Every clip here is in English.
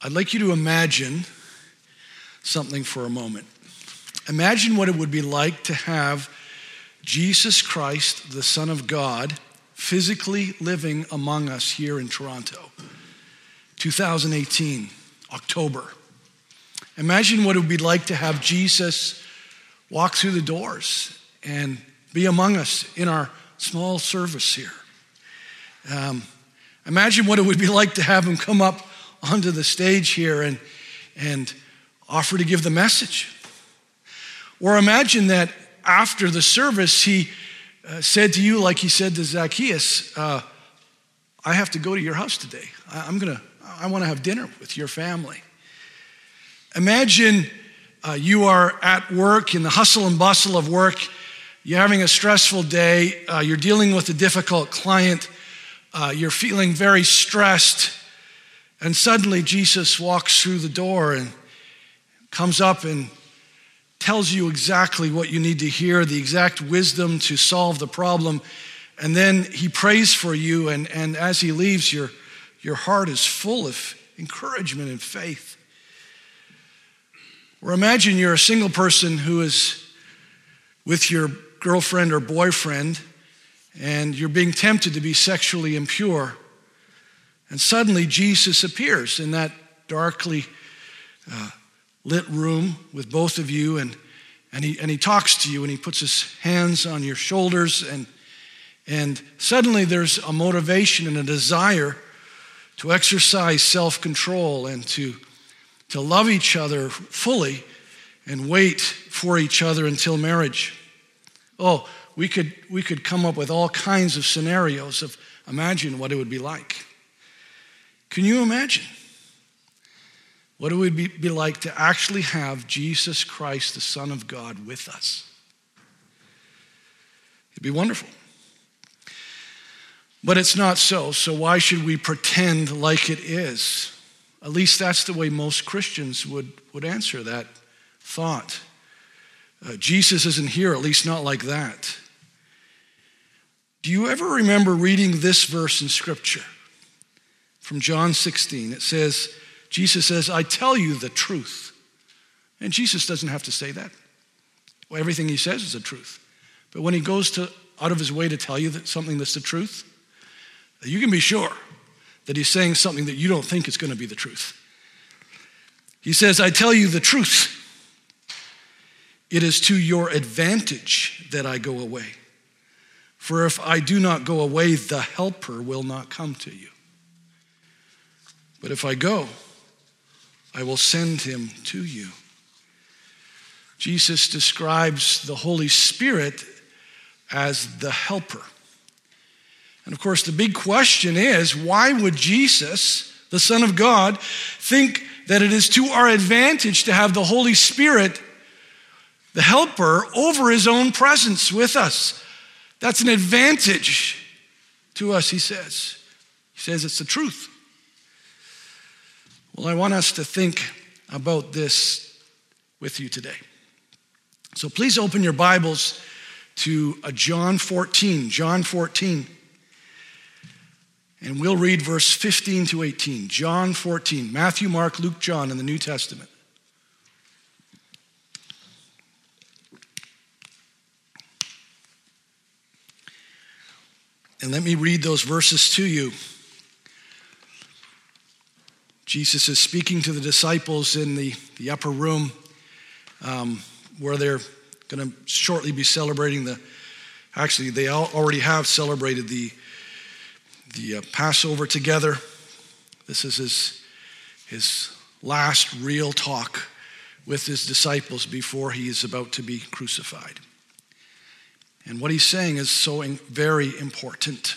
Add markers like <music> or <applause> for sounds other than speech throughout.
I'd like you to imagine something for a moment. Imagine what it would be like to have Jesus Christ, the Son of God, physically living among us here in Toronto. 2018, October. Imagine what it would be like to have Jesus walk through the doors and be among us in our small service here. Um, imagine what it would be like to have him come up onto the stage here and, and offer to give the message. Or imagine that after the service, he uh, said to you, like he said to Zacchaeus, uh, I have to go to your house today. I, I'm gonna, I want to have dinner with your family. Imagine uh, you are at work in the hustle and bustle of work. You're having a stressful day. Uh, you're dealing with a difficult client. Uh, you're feeling very stressed. And suddenly Jesus walks through the door and comes up and tells you exactly what you need to hear, the exact wisdom to solve the problem. And then he prays for you, and, and as he leaves, your, your heart is full of encouragement and faith. Or imagine you're a single person who is with your girlfriend or boyfriend, and you're being tempted to be sexually impure. And suddenly Jesus appears in that darkly uh, lit room with both of you, and, and, he, and he talks to you, and he puts his hands on your shoulders, and, and suddenly there's a motivation and a desire to exercise self control and to, to love each other fully and wait for each other until marriage. Oh, we could, we could come up with all kinds of scenarios of imagine what it would be like. Can you imagine? What it would be, be like to actually have Jesus Christ, the Son of God, with us. It'd be wonderful. But it's not so, so why should we pretend like it is? At least that's the way most Christians would, would answer that thought. Uh, Jesus isn't here, at least not like that. Do you ever remember reading this verse in Scripture from John 16? It says, Jesus says, I tell you the truth. And Jesus doesn't have to say that. Well, everything he says is the truth. But when he goes to, out of his way to tell you that something that's the truth, you can be sure that he's saying something that you don't think is going to be the truth. He says, I tell you the truth. It is to your advantage that I go away. For if I do not go away, the Helper will not come to you. But if I go, I will send him to you. Jesus describes the Holy Spirit as the helper. And of course, the big question is why would Jesus, the Son of God, think that it is to our advantage to have the Holy Spirit, the helper, over his own presence with us? That's an advantage to us, he says. He says it's the truth. Well, I want us to think about this with you today. So please open your Bibles to uh, John 14. John 14. And we'll read verse 15 to 18. John 14. Matthew, Mark, Luke, John in the New Testament. And let me read those verses to you. Jesus is speaking to the disciples in the, the upper room um, where they're going to shortly be celebrating the, actually, they already have celebrated the, the uh, Passover together. This is his, his last real talk with his disciples before he is about to be crucified. And what he's saying is so very important.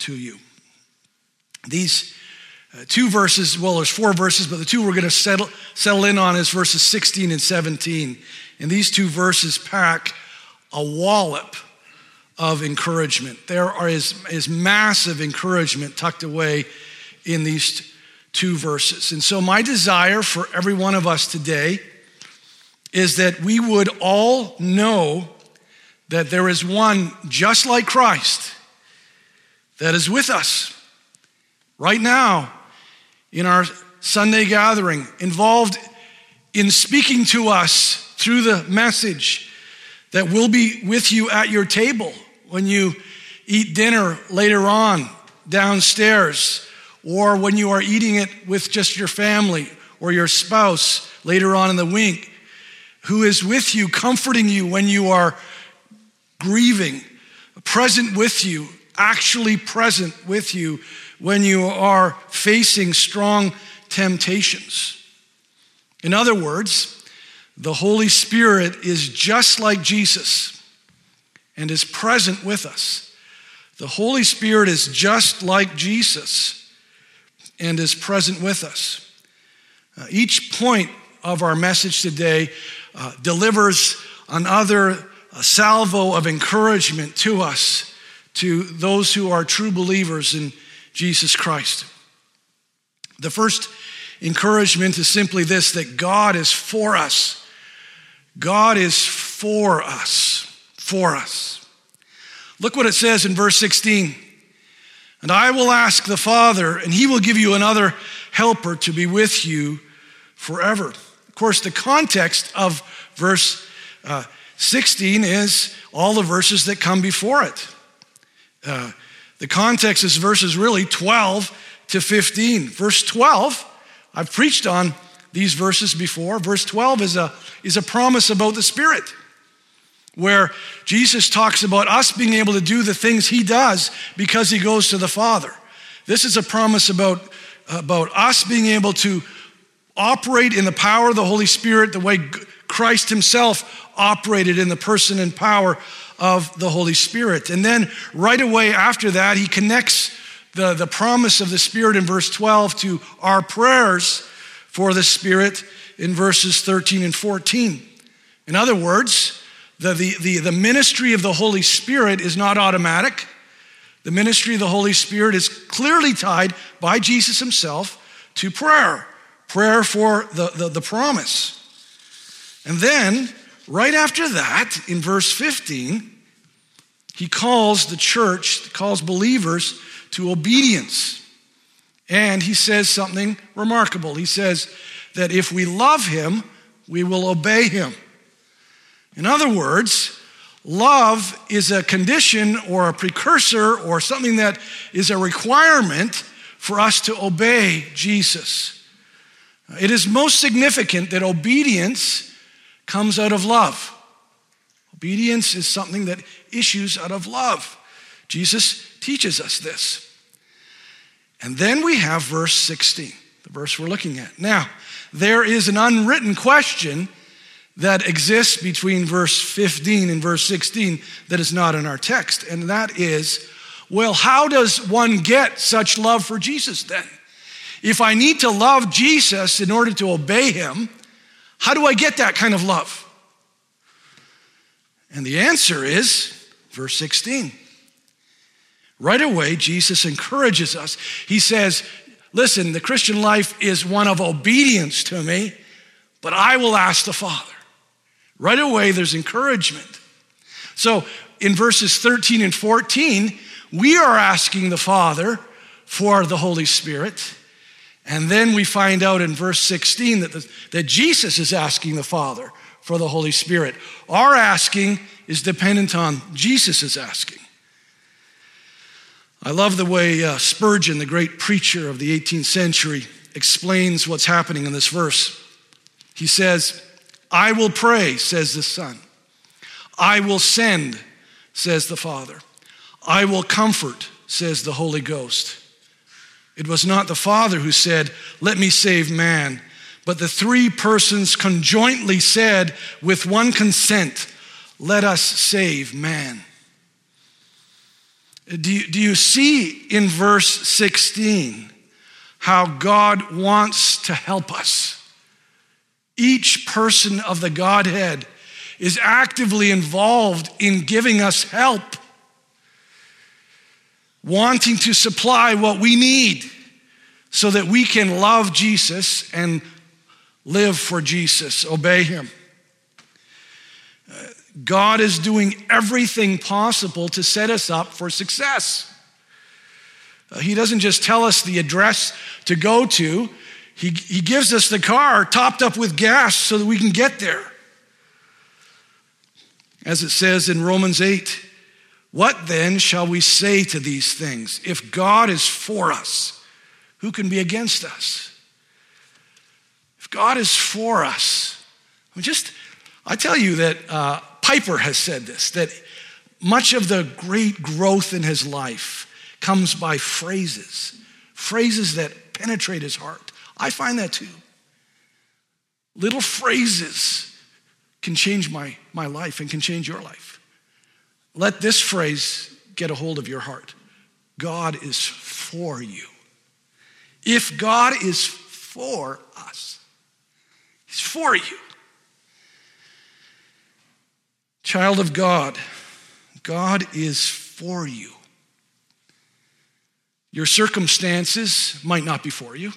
to you. These Uh, two verses, well, there's four verses, but the two we're going to settle, settle in on is verses 16 and 17. And these two verses pack a wallop of encouragement. There are, is, is massive encouragement tucked away in these two verses. And so, my desire for every one of us today is that we would all know that there is one just like Christ that is with us. Right now in our Sunday gathering, involved in speaking to us through the message that will be with you at your table when you eat dinner later on downstairs, or when you are eating it with just your family or your spouse later on in the week, who is with you, comforting you when you are grieving, present with you, actually present with you when you are facing strong temptations. In other words, the Holy Spirit is just like Jesus and is present with us. The Holy Spirit is just like Jesus and is present with us. Uh, each point of our message today uh, delivers another salvo of encouragement to us, to those who are true believers in Jesus Christ. The first encouragement is simply this that God is for us. God is for us. For us. Look what it says in verse 16. And I will ask the Father, and he will give you another helper to be with you forever. Of course, the context of verse uh, 16 is all the verses that come before it. Uh, the context is verses really 12 to 15. Verse 12, I've preached on these verses before. Verse 12 is a, is a promise about the Spirit, where Jesus talks about us being able to do the things he does because he goes to the Father. This is a promise about, about us being able to operate in the power of the Holy Spirit the way Christ himself operated in the person and power of the Holy Spirit. And then right away after that, he connects the, the promise of the Spirit in verse 12 to our prayers for the Spirit in verses 13 and 14. In other words, the, the, the, the ministry of the Holy Spirit is not automatic. The ministry of the Holy Spirit is clearly tied by Jesus himself to prayer, prayer for the, the, the promise. And then Right after that, in verse 15, he calls the church, calls believers to obedience. And he says something remarkable. He says that if we love him, we will obey him. In other words, love is a condition or a precursor or something that is a requirement for us to obey Jesus. It is most significant that obedience comes out of love. Obedience is something that issues out of love. Jesus teaches us this. And then we have verse 16, the verse we're looking at. Now, there is an unwritten question that exists between verse 15 and verse 16 that is not in our text, and that is well, how does one get such love for Jesus then? If I need to love Jesus in order to obey him, how do I get that kind of love? And the answer is verse 16. Right away, Jesus encourages us. He says, Listen, the Christian life is one of obedience to me, but I will ask the Father. Right away, there's encouragement. So in verses 13 and 14, we are asking the Father for the Holy Spirit. And then we find out in verse 16 that, the, that Jesus is asking the Father for the Holy Spirit. Our asking is dependent on Jesus' asking. I love the way uh, Spurgeon, the great preacher of the 18th century, explains what's happening in this verse. He says, I will pray, says the Son. I will send, says the Father. I will comfort, says the Holy Ghost. It was not the Father who said, Let me save man, but the three persons conjointly said, with one consent, Let us save man. Uh, do you, do you see in verse 16 how God wants to help us. Each person of the Godhead is actively involved in giving us help, wanting to supply what we need so that we can love Jesus and live for Jesus, obey Him. God is doing everything possible to set us up for success. Uh, he doesn't just tell us the address to go to, he, he gives us the car topped up with gas so that we can get there. As it says in Romans 8, what then shall we say to these things? If God is for us, who can be against us? If God is for us, I just, I tell you that uh, Piper has said this, that much of the great growth in his life comes by phrases, phrases that penetrate his heart. I find that too. Little phrases can change my, my life and can change your life. Let this phrase get a hold of your heart God is for you. If God is for us, He's for you. Child of God, God is for you. Your circumstances might not be for you.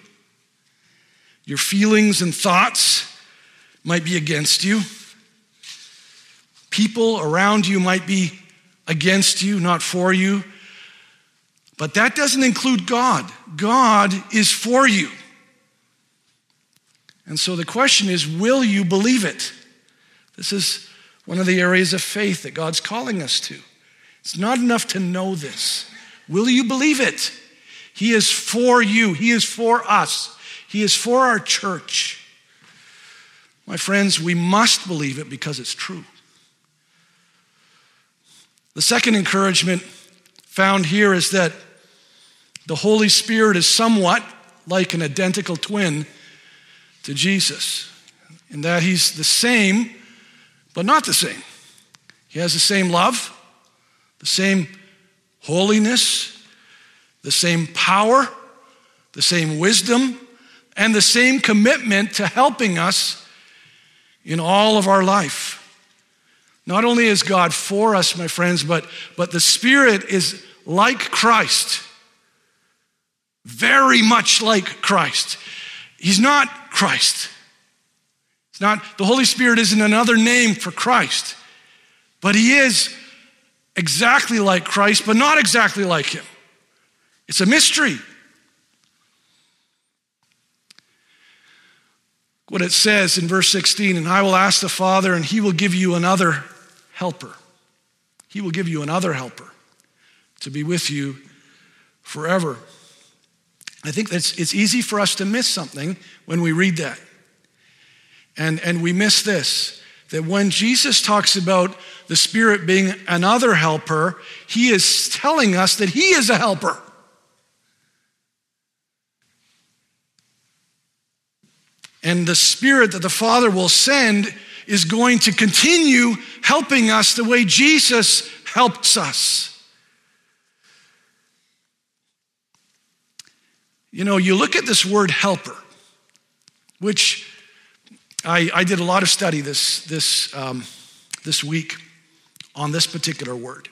Your feelings and thoughts might be against you. People around you might be against you, not for you. But that doesn't include God. God is for you. And so the question is will you believe it? This is one of the areas of faith that God's calling us to. It's not enough to know this. Will you believe it? He is for you, He is for us, He is for our church. My friends, we must believe it because it's true. The second encouragement found here is that the Holy Spirit is somewhat like an identical twin to Jesus, in that He's the same, but not the same. He has the same love, the same holiness, the same power, the same wisdom, and the same commitment to helping us in all of our life. Not only is God for us, my friends, but, but the Spirit is like Christ, very much like Christ. He's not Christ. It's not, the Holy Spirit isn't another name for Christ, but He is exactly like Christ, but not exactly like Him. It's a mystery. What it says in verse 16, and I will ask the Father, and he will give you another helper. He will give you another helper to be with you forever. I think that's, it's easy for us to miss something when we read that. And, and we miss this that when Jesus talks about the Spirit being another helper, he is telling us that he is a helper. And the Spirit that the Father will send is going to continue helping us the way Jesus helps us. You know, you look at this word helper, which I, I did a lot of study this, this, um, this week on this particular word.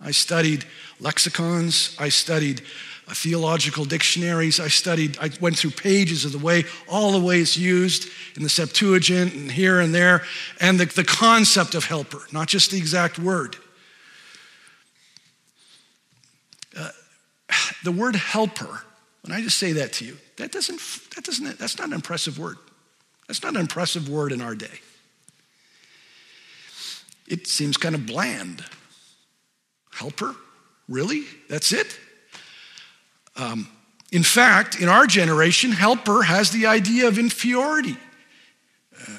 I studied lexicons, I studied theological dictionaries. I studied, I went through pages of the way, all the ways used in the Septuagint and here and there, and the, the concept of helper, not just the exact word. Uh, the word helper, when I just say that to you, that doesn't, that doesn't, that's not an impressive word. That's not an impressive word in our day. It seems kind of bland. Helper? Really? That's it? Um, in fact, in our generation, helper has the idea of inferiority uh,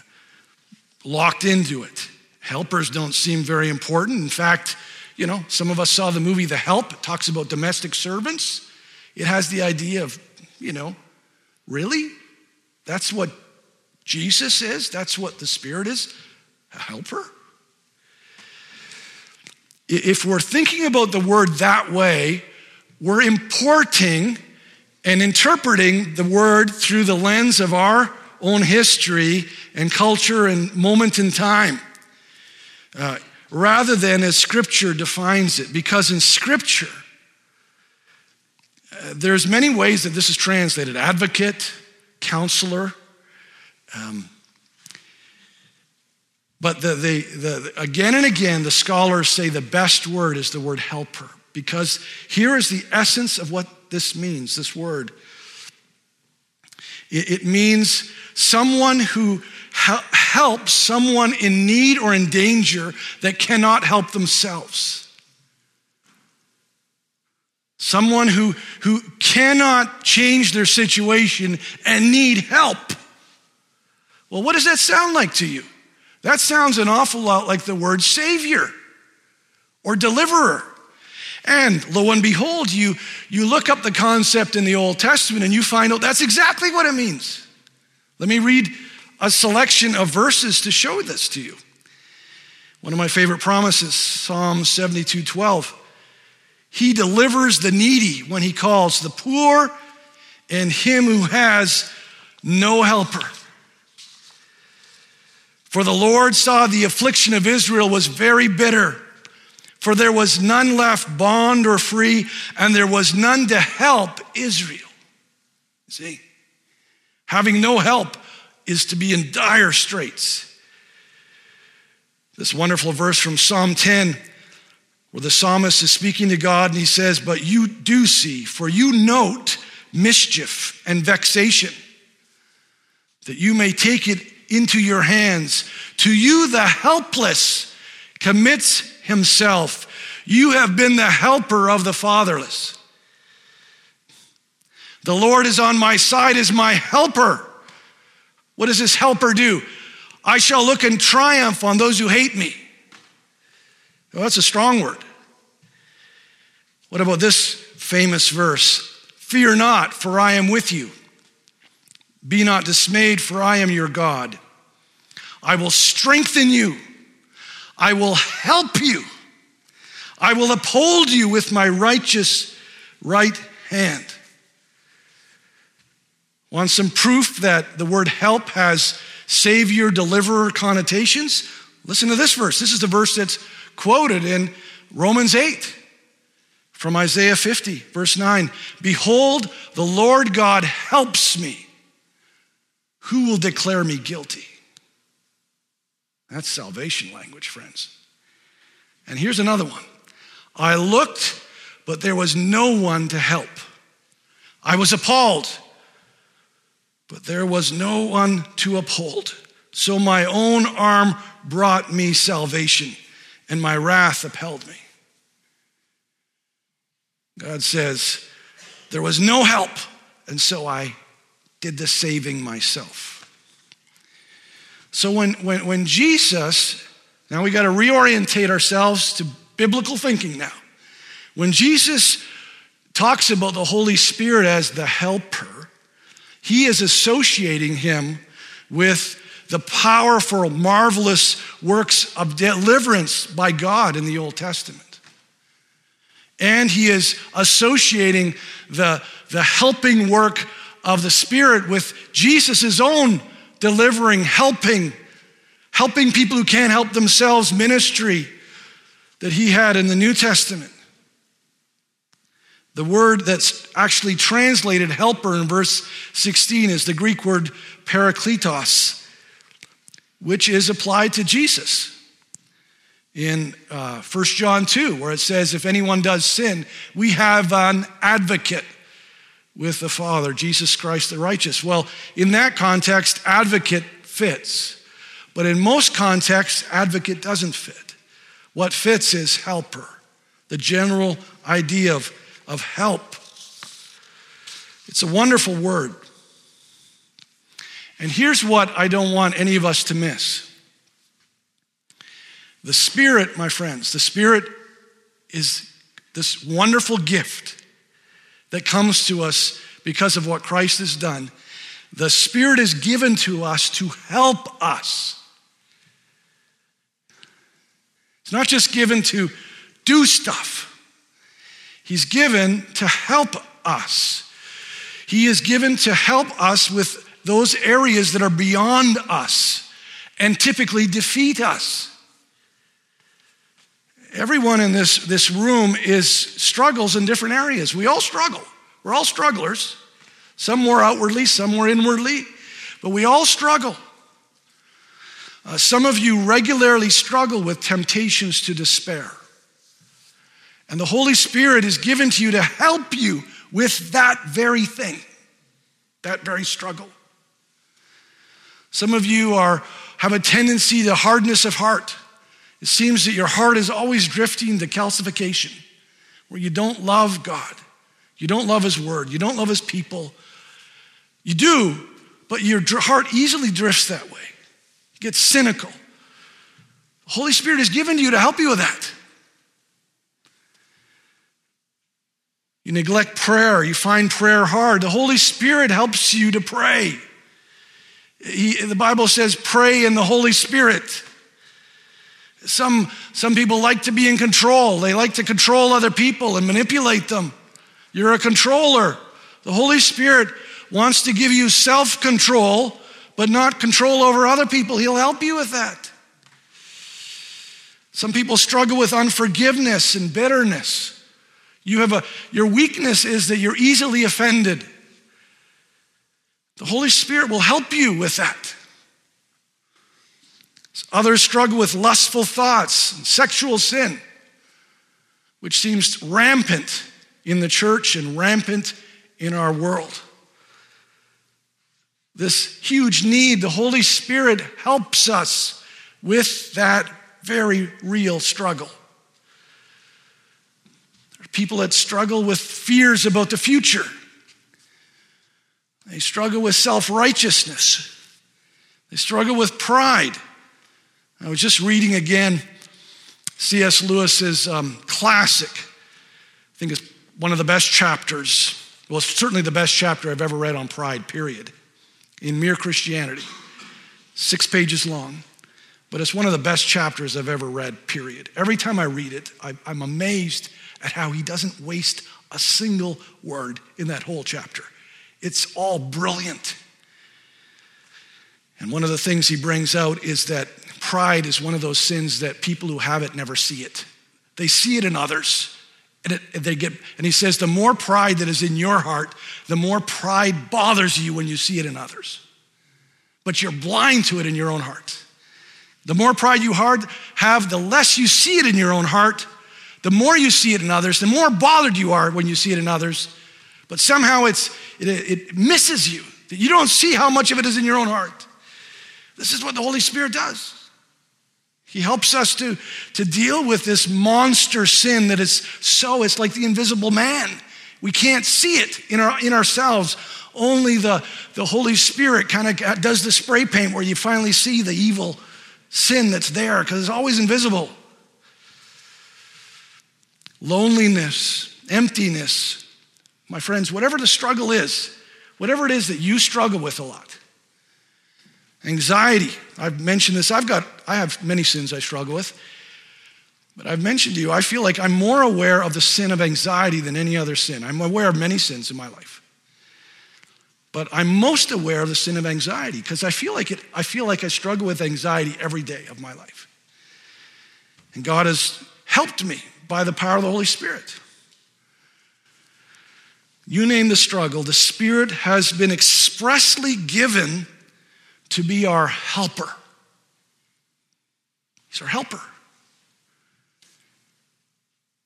locked into it. Helpers don't seem very important. In fact, you know, some of us saw the movie The Help. It talks about domestic servants. It has the idea of, you know, really? That's what Jesus is? That's what the Spirit is? A helper? If we're thinking about the word that way, we're importing and interpreting the word through the lens of our own history and culture and moment in time, uh, rather than as Scripture defines it. Because in Scripture, uh, there's many ways that this is translated advocate, counselor. Um, but the, the, the, again and again, the scholars say the best word is the word helper, because here is the essence of what this means this word. It, means someone who helps someone in need or in danger that cannot help themselves. Someone who, who cannot change their situation and need help. Well, what does that sound like to you? That sounds an awful lot like the word Savior or deliverer. And lo and behold, you, you look up the concept in the Old Testament and you find out that's exactly what it means. Let me read a selection of verses to show this to you. One of my favorite promises, Psalm 72 12. He delivers the needy when he calls, the poor and him who has no helper. For the Lord saw the affliction of Israel was very bitter for there was none left, bond or free, and there was none to help Israel. See? Having no help is to be in dire straits. This wonderful verse from Psalm 10, where the psalmist is speaking to God and he says, But you do see, for you note mischief and vexation, that you may take it into your hands. To you, the helpless commits himself. You have been the helper of the fatherless. The Lord is on my side as my helper. What does this helper do? I shall look in triumph on those who hate me. Well, that's a strong word. What about this famous verse? Fear not, for I am with you. Be not dismayed, for I am your God. I will strengthen you. I will help you. I will uphold you with my righteous right hand. Want some proof that the word help has savior, deliverer connotations? Listen to this verse. This is the verse that's quoted in Romans 8 from Isaiah 50, verse 9. Behold, the Lord God helps me. Who will declare me guilty? That's salvation language, friends. And here's another one I looked, but there was no one to help. I was appalled, but there was no one to uphold. So my own arm brought me salvation, and my wrath upheld me. God says, There was no help, and so I did the saving myself. So when, when, when Jesus, now we got to reorientate ourselves to biblical thinking now. When Jesus talks about the Holy Spirit as the helper, he is associating him with the powerful, marvelous works of deliverance by God in the Old Testament. And he is associating the, the helping work of the Spirit with Jesus' own delivering, helping, helping people who can't help themselves ministry that he had in the New Testament. The word that's actually translated helper in verse 16 is the Greek word parakletos, which is applied to Jesus in uh, 1 John 2, where it says, If anyone does sin, we have an advocate with the Father, Jesus Christ the righteous. Well, in that context, advocate fits. But in most contexts, advocate doesn't fit. What fits is helper, the general idea of, of help. It's a wonderful word. And here's what I don't want any of us to miss the Spirit, my friends, the Spirit is this wonderful gift that comes to us because of what Christ has done. The Spirit is given to us to help us. It's not just given to do stuff, He's given to help us. He is given to help us with those areas that are beyond us and typically defeat us. Everyone in this, this room is struggles in different areas. We all struggle. We're all strugglers. Some more outwardly, some more inwardly, but we all struggle. Uh, some of you regularly struggle with temptations to despair. And the Holy Spirit is given to you to help you with that very thing, that very struggle. Some of you are, have a tendency to hardness of heart. It seems that your heart is always drifting to calcification, where you don't love God, you don't love His Word, you don't love His people. You do, but your heart easily drifts that way. You get cynical. The Holy Spirit is given to you to help you with that. You neglect prayer, you find prayer hard. The Holy Spirit helps you to pray. He, the Bible says, pray in the Holy Spirit. Some, some people like to be in control. They like to control other people and manipulate them. You're a controller. The Holy Spirit wants to give you self control, but not control over other people. He'll help you with that. Some people struggle with unforgiveness and bitterness. You have a, your weakness is that you're easily offended. The Holy Spirit will help you with that. Others struggle with lustful thoughts and sexual sin, which seems rampant in the church and rampant in our world. This huge need, the Holy Spirit helps us with that very real struggle. There are people that struggle with fears about the future. They struggle with self righteousness. They struggle with pride. I was just reading again C.S. Lewis's um, classic, I think it's one of the best chapters. Well, it's certainly the best chapter I've ever read on pride, period, in Mere Christianity. Six pages long, but it's one of the best chapters I've ever read, period. Every time I read it, I, I'm amazed at how he doesn't waste a single word in that whole chapter. It's all brilliant. And one of the things he brings out is that pride is one of those sins that people who have it never see it. They see it in others. And, it, they get, and he says, the more pride that is in your heart, the more pride bothers you when you see it in others. But you're blind to it in your own heart. The more pride you have, the less you see it in your own heart. The more you see it in others, the more bothered you are when you see it in others. But somehow it's, it, it misses you. You don't see how much of it is in your own heart. This is what the Holy Spirit does. He helps us to, to deal with this monster sin that is so, it's like the invisible man. We can't see it in, our, in ourselves. Only the, the Holy Spirit kind of does the spray paint where you finally see the evil sin that's there because it's always invisible. Loneliness, emptiness, my friends, whatever the struggle is, whatever it is that you struggle with a lot, anxiety, I've mentioned this, I've got, I have many sins I struggle with. But I've mentioned to you, I feel like I'm more aware of the sin of anxiety than any other sin. I'm aware of many sins in my life. But I'm most aware of the sin of anxiety because I feel like it, I feel like I struggle with anxiety every day of my life. And God has helped me by the power of the Holy Spirit. You name the struggle, the Spirit has been expressly given to be our helper. He's our helper.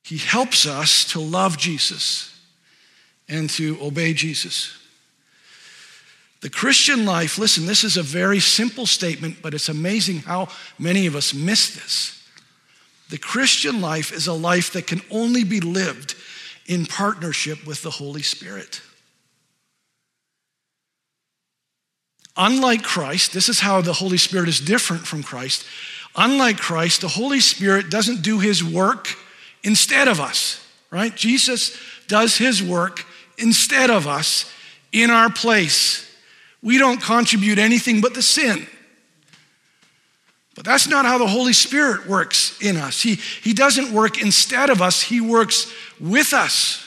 He helps us to love Jesus and to obey Jesus. The Christian life, listen, this is a very simple statement, but it's amazing how many of us miss this. The Christian life is a life that can only be lived in partnership with the Holy Spirit. Unlike Christ, this is how the Holy Spirit is different from Christ. Unlike Christ, the Holy Spirit doesn't do his work instead of us, right? Jesus does his work instead of us in our place. We don't contribute anything but the sin. But that's not how the Holy Spirit works in us. He, he doesn't work instead of us, He works with us.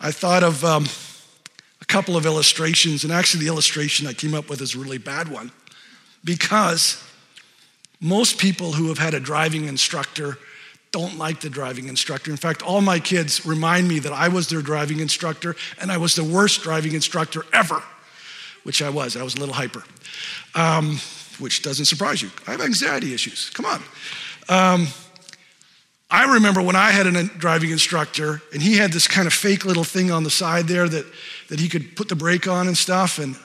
I thought of um, a couple of illustrations, and actually, the illustration I came up with is a really bad one because most people who have had a driving instructor don't like the driving instructor. In fact, all my kids remind me that I was their driving instructor and I was the worst driving instructor ever, which I was. I was a little hyper, um, which doesn't surprise you. I have anxiety issues. Come on. Um, I remember when I had a driving instructor and he had this kind of fake little thing on the side there that, that he could put the brake on and stuff. And,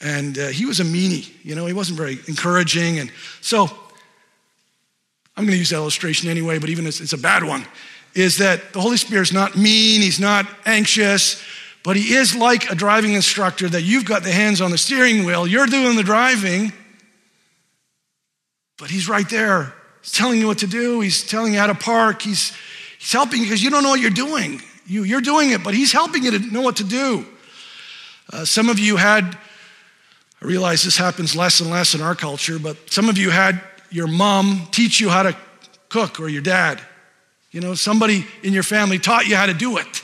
and uh, he was a meanie, you know, he wasn't very encouraging. And so I'm going to use that illustration anyway, but even if it's a bad one, is that the Holy Spirit's not mean, he's not anxious, but he is like a driving instructor that you've got the hands on the steering wheel, you're doing the driving, but he's right there He's telling you what to do. He's telling you how to park. He's, he's helping you because you don't know what you're doing. You, you're doing it, but he's helping you to know what to do. Uh, some of you had, I realize this happens less and less in our culture, but some of you had your mom teach you how to cook or your dad. You know, somebody in your family taught you how to do it.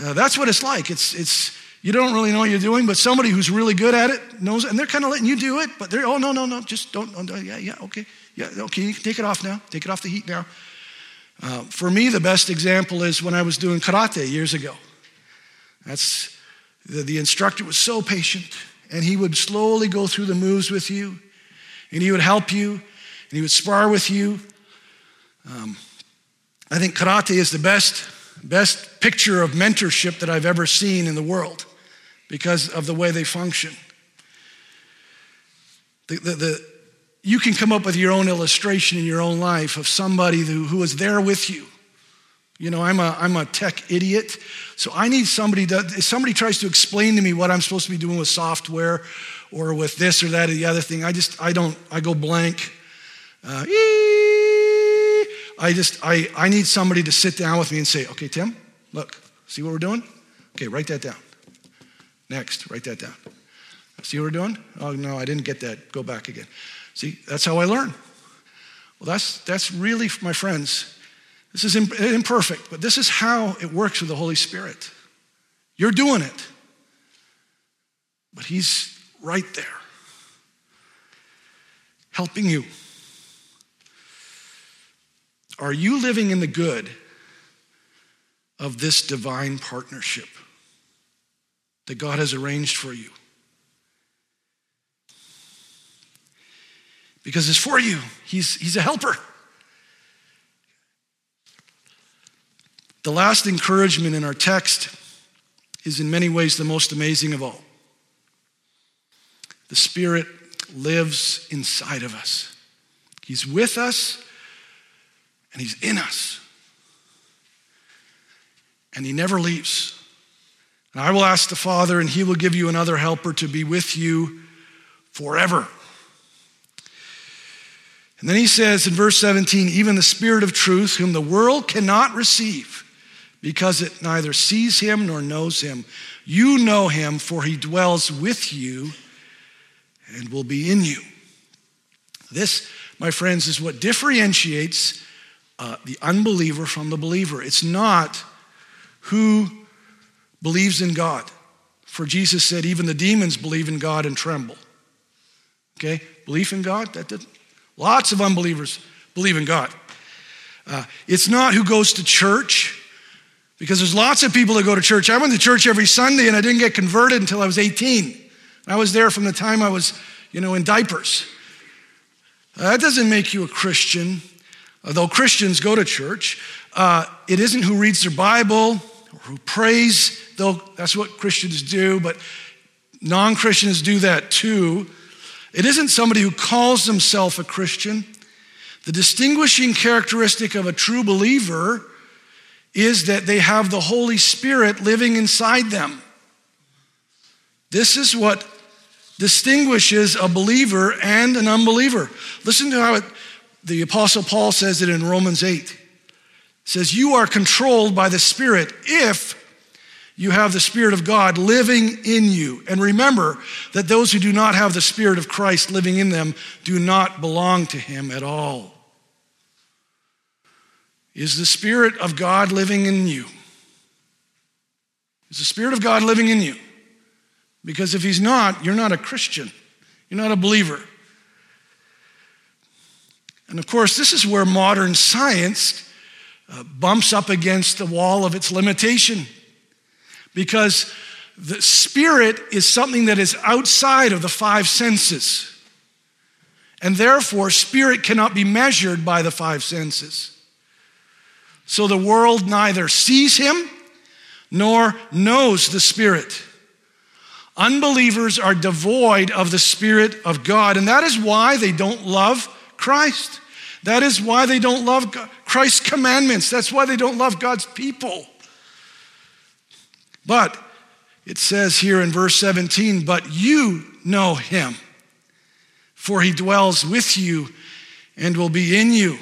Uh, that's what it's like. It's, it's, you don't really know what you're doing, but somebody who's really good at it knows, it, and they're kind of letting you do it, but they're, oh, no, no, no, just don't, oh, yeah, yeah, okay. Yeah, okay, you can take it off now. Take it off the heat now. Uh, for me, the best example is when I was doing karate years ago. That's the, the instructor was so patient, and he would slowly go through the moves with you, and he would help you, and he would spar with you. Um, I think karate is the best, best picture of mentorship that I've ever seen in the world because of the way they function. The, the, the, you can come up with your own illustration in your own life of somebody who, who was there with you. You know, I'm a, I'm a tech idiot, so I need somebody to, if somebody tries to explain to me what I'm supposed to be doing with software or with this or that or the other thing, I just, I don't, I go blank. Uh, I just, I, I need somebody to sit down with me and say, okay, Tim, look, see what we're doing? Okay, write that down. Next, write that down. See what we're doing? Oh, no, I didn't get that. Go back again. See, that's how I learn. Well, that's, that's really, my friends, this is imperfect, but this is how it works with the Holy Spirit. You're doing it, but He's right there, helping you. Are you living in the good of this divine partnership? That God has arranged for you. Because it's for you, He's, he's a helper. The last encouragement in our text is in many ways the most amazing of all. The Spirit lives inside of us. He's with us and He's in us. And He never leaves. And I will ask the Father, and he will give you another helper to be with you forever. And then he says in verse 17, even the Spirit of truth, whom the world cannot receive, because it neither sees him nor knows him. You know him, for he dwells with you and will be in you. This, my friends, is what differentiates uh, the unbeliever from the believer. It's not who believes in God. For Jesus said, even the demons believe in God and tremble. Okay? Belief in God? That did, lots of unbelievers believe in God. Uh, it's not who goes to church, because there's lots of people that go to church. I went to church every Sunday and I didn't get converted until I was 18. I was there from the time I was, you know, in diapers. Uh, that doesn't make you a Christian, although Christians go to church. Uh, it isn't who reads their Bible or who prays though that's what Christians do, but non Christians do that too. It isn't somebody who calls himself a Christian. The distinguishing characteristic of a true believer is that they have the Holy Spirit living inside them. This is what distinguishes a believer and an unbeliever. Listen to how it, the Apostle Paul says it in Romans 8. It says, You are controlled by the Spirit if you have the Spirit of God living in you. And remember that those who do not have the Spirit of Christ living in them do not belong to Him at all. Is the Spirit of God living in you? Is the Spirit of God living in you? Because if He's not, you're not a Christian, you're not a believer. And of course, this is where modern science uh, bumps up against the wall of its limitation. Because the spirit is something that is outside of the five senses. And therefore, spirit cannot be measured by the five senses. So the world neither sees him nor knows the spirit. Unbelievers are devoid of the spirit of God, and that is why they don't love Christ. That is why they don't love Christ's commandments. That's why they don't love God's people. But it says here in verse 17, but you know him, for he dwells with you and will be in you.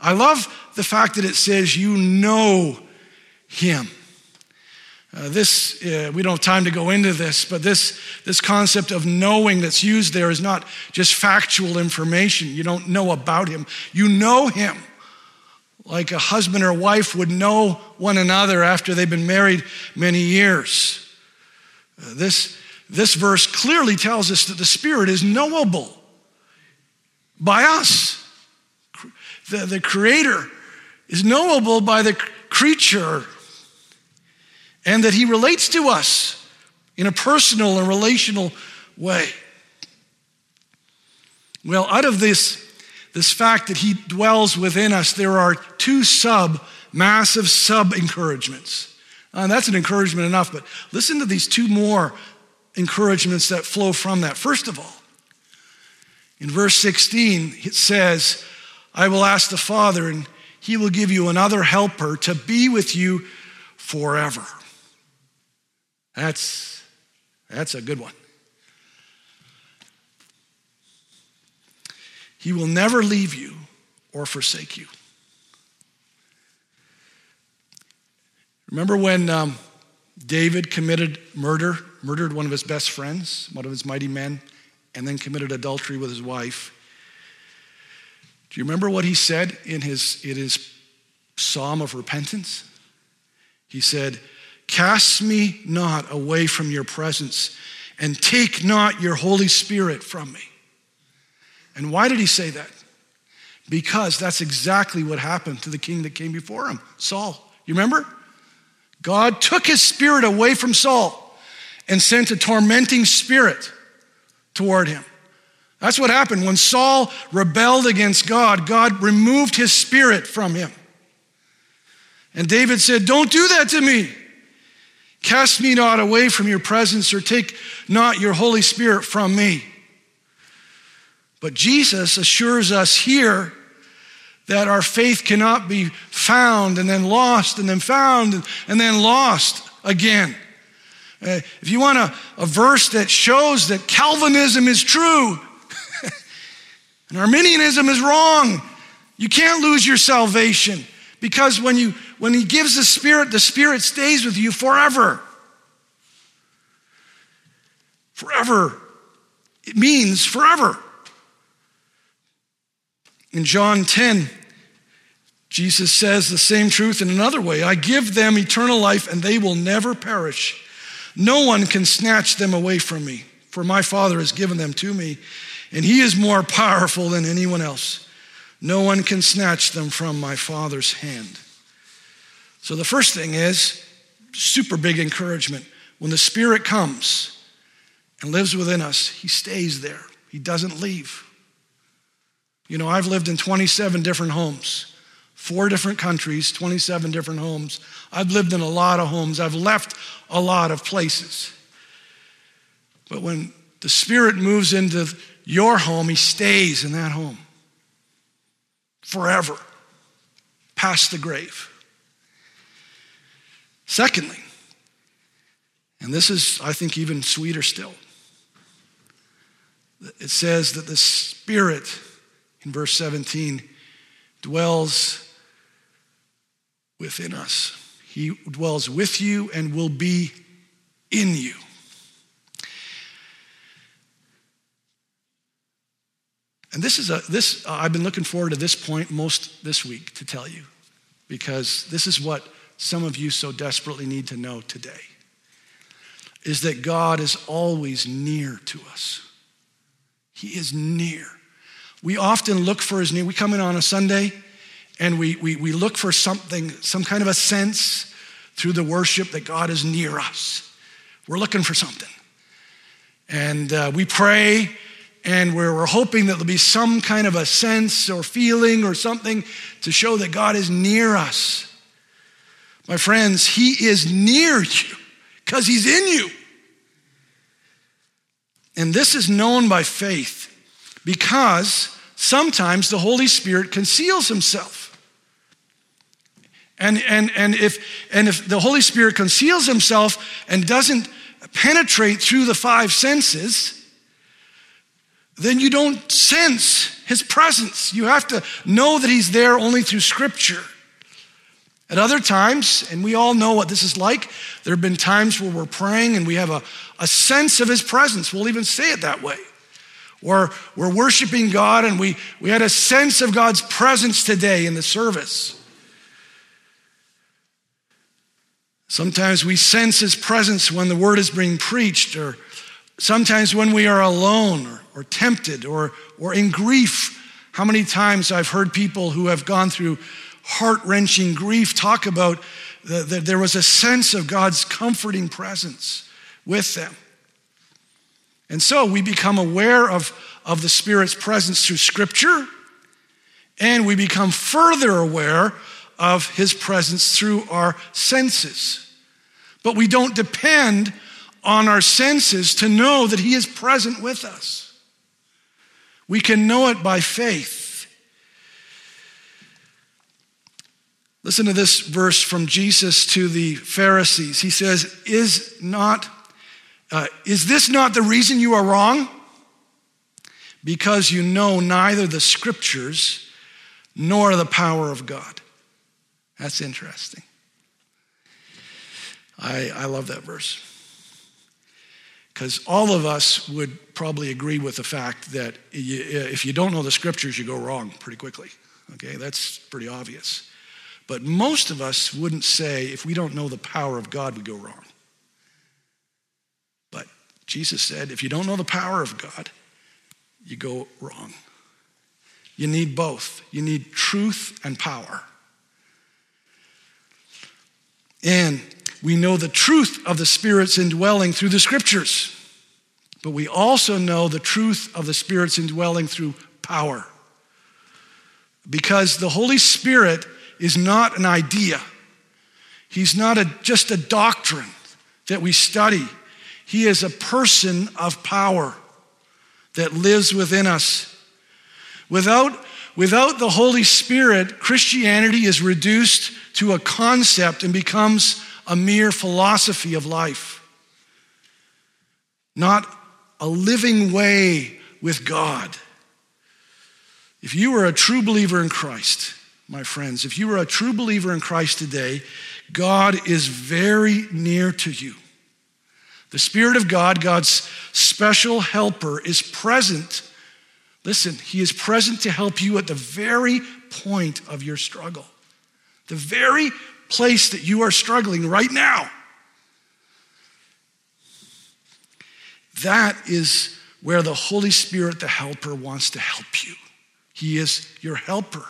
I love the fact that it says you know him. Uh, this, uh, we don't have time to go into this, but this, this concept of knowing that's used there is not just factual information. You don't know about him, you know him. Like a husband or wife would know one another after they've been married many years. Uh, this, this verse clearly tells us that the Spirit is knowable by us. The, the Creator is knowable by the creature and that he relates to us in a personal and relational way. Well, out of this, this fact that he dwells within us, there are two sub, massive sub encouragements. Uh, that's an encouragement enough, but listen to these two more encouragements that flow from that. First of all, in verse 16, it says, I will ask the Father, and he will give you another helper to be with you forever. That's, that's a good one. He will never leave you or forsake you. Remember when um, David committed murder, murdered one of his best friends, one of his mighty men, and then committed adultery with his wife? Do you remember what he said in his, in his psalm of repentance? He said, Cast me not away from your presence, and take not your Holy Spirit from me. And why did he say that? Because that's exactly what happened to the king that came before him, Saul. You remember? God took his spirit away from Saul and sent a tormenting spirit toward him. That's what happened. When Saul rebelled against God, God removed his spirit from him. And David said, Don't do that to me. Cast me not away from your presence, or take not your Holy Spirit from me. But Jesus assures us here that our faith cannot be found and then lost and then found and then lost again. Uh, if you want a, a verse that shows that Calvinism is true <laughs> and Arminianism is wrong, you can't lose your salvation because when, you, when He gives the Spirit, the Spirit stays with you forever. Forever. It means forever. In John 10, Jesus says the same truth in another way I give them eternal life, and they will never perish. No one can snatch them away from me, for my Father has given them to me, and He is more powerful than anyone else. No one can snatch them from my Father's hand. So the first thing is super big encouragement. When the Spirit comes and lives within us, He stays there, He doesn't leave. You know, I've lived in 27 different homes, four different countries, 27 different homes. I've lived in a lot of homes, I've left a lot of places. But when the Spirit moves into your home, He stays in that home forever, past the grave. Secondly, and this is, I think, even sweeter still, it says that the Spirit, in verse 17, dwells within us. He dwells with you and will be in you. And this is a this uh, I've been looking forward to this point most this week to tell you because this is what some of you so desperately need to know today. is that God is always near to us. He is near. We often look for his near. We come in on a Sunday and we, we, we look for something, some kind of a sense through the worship that God is near us. We're looking for something. And uh, we pray and we're, we're hoping that there'll be some kind of a sense or feeling or something to show that God is near us. My friends, He is near you because He's in you. And this is known by faith because sometimes the Holy Spirit conceals Himself. And, and, and, if, and if the Holy Spirit conceals Himself and doesn't penetrate through the five senses, then you don't sense His presence. You have to know that He's there only through Scripture. At other times, and we all know what this is like, there have been times where we're praying and we have a, a sense of His presence. We'll even say it that way. Or we're worshiping God and we, we had a sense of God's presence today in the service. Sometimes we sense His presence when the word is being preached, or sometimes when we are alone or, or tempted or, or in grief. How many times I've heard people who have gone through heart wrenching grief talk about that there was a sense of God's comforting presence with them. And so we become aware of, of the Spirit's presence through Scripture, and we become further aware of His presence through our senses. But we don't depend on our senses to know that He is present with us. We can know it by faith. Listen to this verse from Jesus to the Pharisees. He says, Is not uh, is this not the reason you are wrong? Because you know neither the scriptures nor the power of God. That's interesting. I, I love that verse. Because all of us would probably agree with the fact that if you don't know the scriptures, you go wrong pretty quickly. Okay, that's pretty obvious. But most of us wouldn't say, if we don't know the power of God, we go wrong. Jesus said, if you don't know the power of God, you go wrong. You need both. You need truth and power. And we know the truth of the Spirit's indwelling through the scriptures, but we also know the truth of the Spirit's indwelling through power. Because the Holy Spirit is not an idea. He's not a, just a doctrine that we study. He is a person of power that lives within us. Without, without the Holy Spirit, Christianity is reduced to a concept and becomes a mere philosophy of life, not a living way with God. If you are a true believer in Christ, my friends. If you are a true believer in Christ today, God is very near to you. The Spirit of God, God's special helper, is present. Listen, He is present to help you at the very point of your struggle, the very place that you are struggling right now. That is where the Holy Spirit, the helper, wants to help you. He is your helper.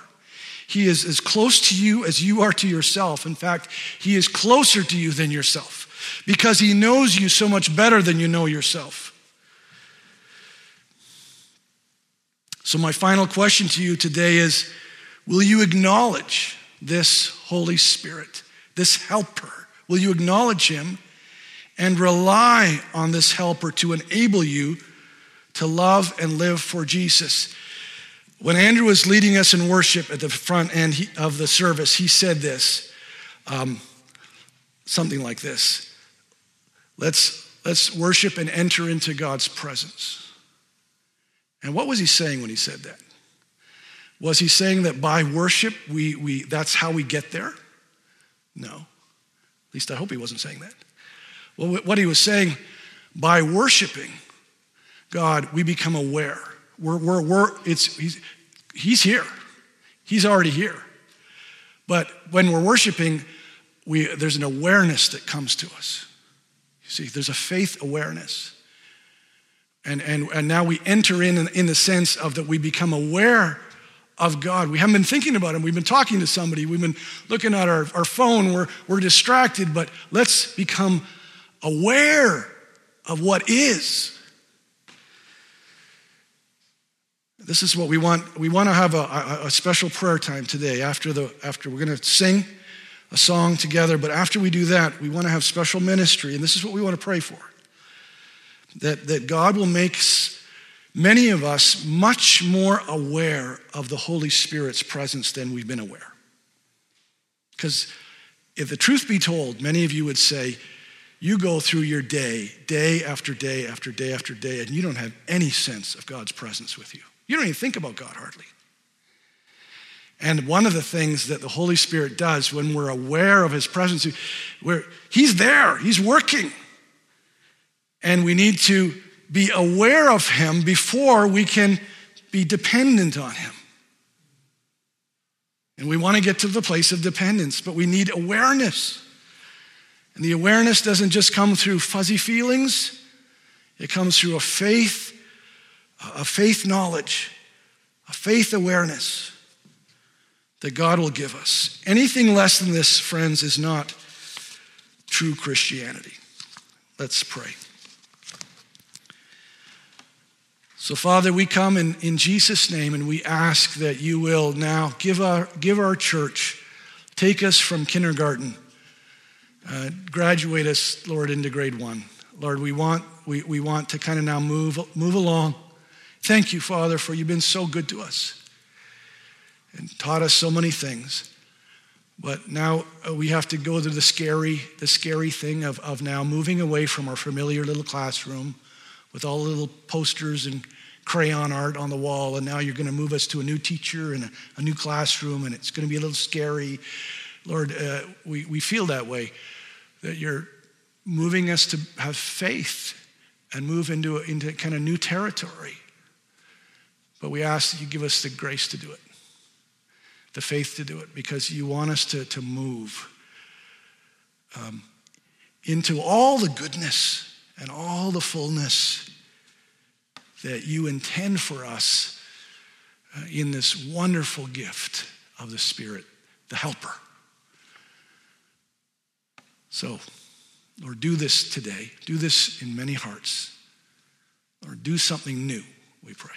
He is as close to you as you are to yourself. In fact, He is closer to you than yourself because He knows you so much better than you know yourself. So, my final question to you today is Will you acknowledge this Holy Spirit, this helper? Will you acknowledge Him and rely on this helper to enable you to love and live for Jesus? When Andrew was leading us in worship at the front end of the service, he said this um, something like this let's, let's worship and enter into God's presence. And what was he saying when he said that? Was he saying that by worship, we, we, that's how we get there? No. At least I hope he wasn't saying that. Well, what he was saying, by worshiping God, we become aware we're, we're, we're, it's, he's, he's here. He's already here. But when we're worshiping, we, there's an awareness that comes to us. You see, there's a faith awareness. And, and, and now we enter in in the sense of that we become aware of God. We haven't been thinking about Him. We've been talking to somebody. We've been looking at our, our phone. We're, we're distracted, but let's become aware of what is. This is what we want. We want to have a, a, special prayer time today after, the, after we're going to sing a song together. But after we do that, we want to have special ministry. And this is what we want to pray for that, that God will make many of us much more aware of the Holy Spirit's presence than we've been aware. Because if the truth be told, many of you would say, you go through your day, day after day after day after day, and you don't have any sense of God's presence with you. You don't even think about God hardly. And one of the things that the Holy Spirit does when we're aware of His presence, where He's there, He's working. And we need to be aware of Him before we can be dependent on Him. And we want to get to the place of dependence, but we need awareness. And the awareness doesn't just come through fuzzy feelings, it comes through a faith, a faith knowledge, a faith awareness that God will give us. Anything less than this, friends, is not true Christianity. Let's pray. So, Father, we come in, in Jesus' name and we ask that you will now give our, give our church, take us from kindergarten, uh, graduate us, Lord, into grade one. Lord, we want, we, we want to kind of now move, move along. Thank you, Father, for you've been so good to us and taught us so many things. But now uh, we have to go to the scary, the scary thing of, of now moving away from our familiar little classroom with all the little posters and crayon art on the wall, and now you're going to move us to a new teacher and a, a new classroom, and it's going to be a little scary. Lord, uh, we, we feel that way, that you're moving us to have faith and move into, into kind of new territory. But we ask that you give us the grace to do it, the faith to do it, because you want us to, to move um, into all the goodness and all the fullness that you intend for us uh, in this wonderful gift of the Spirit, the Helper. So, Lord, do this today. Do this in many hearts. Lord, do something new, we pray.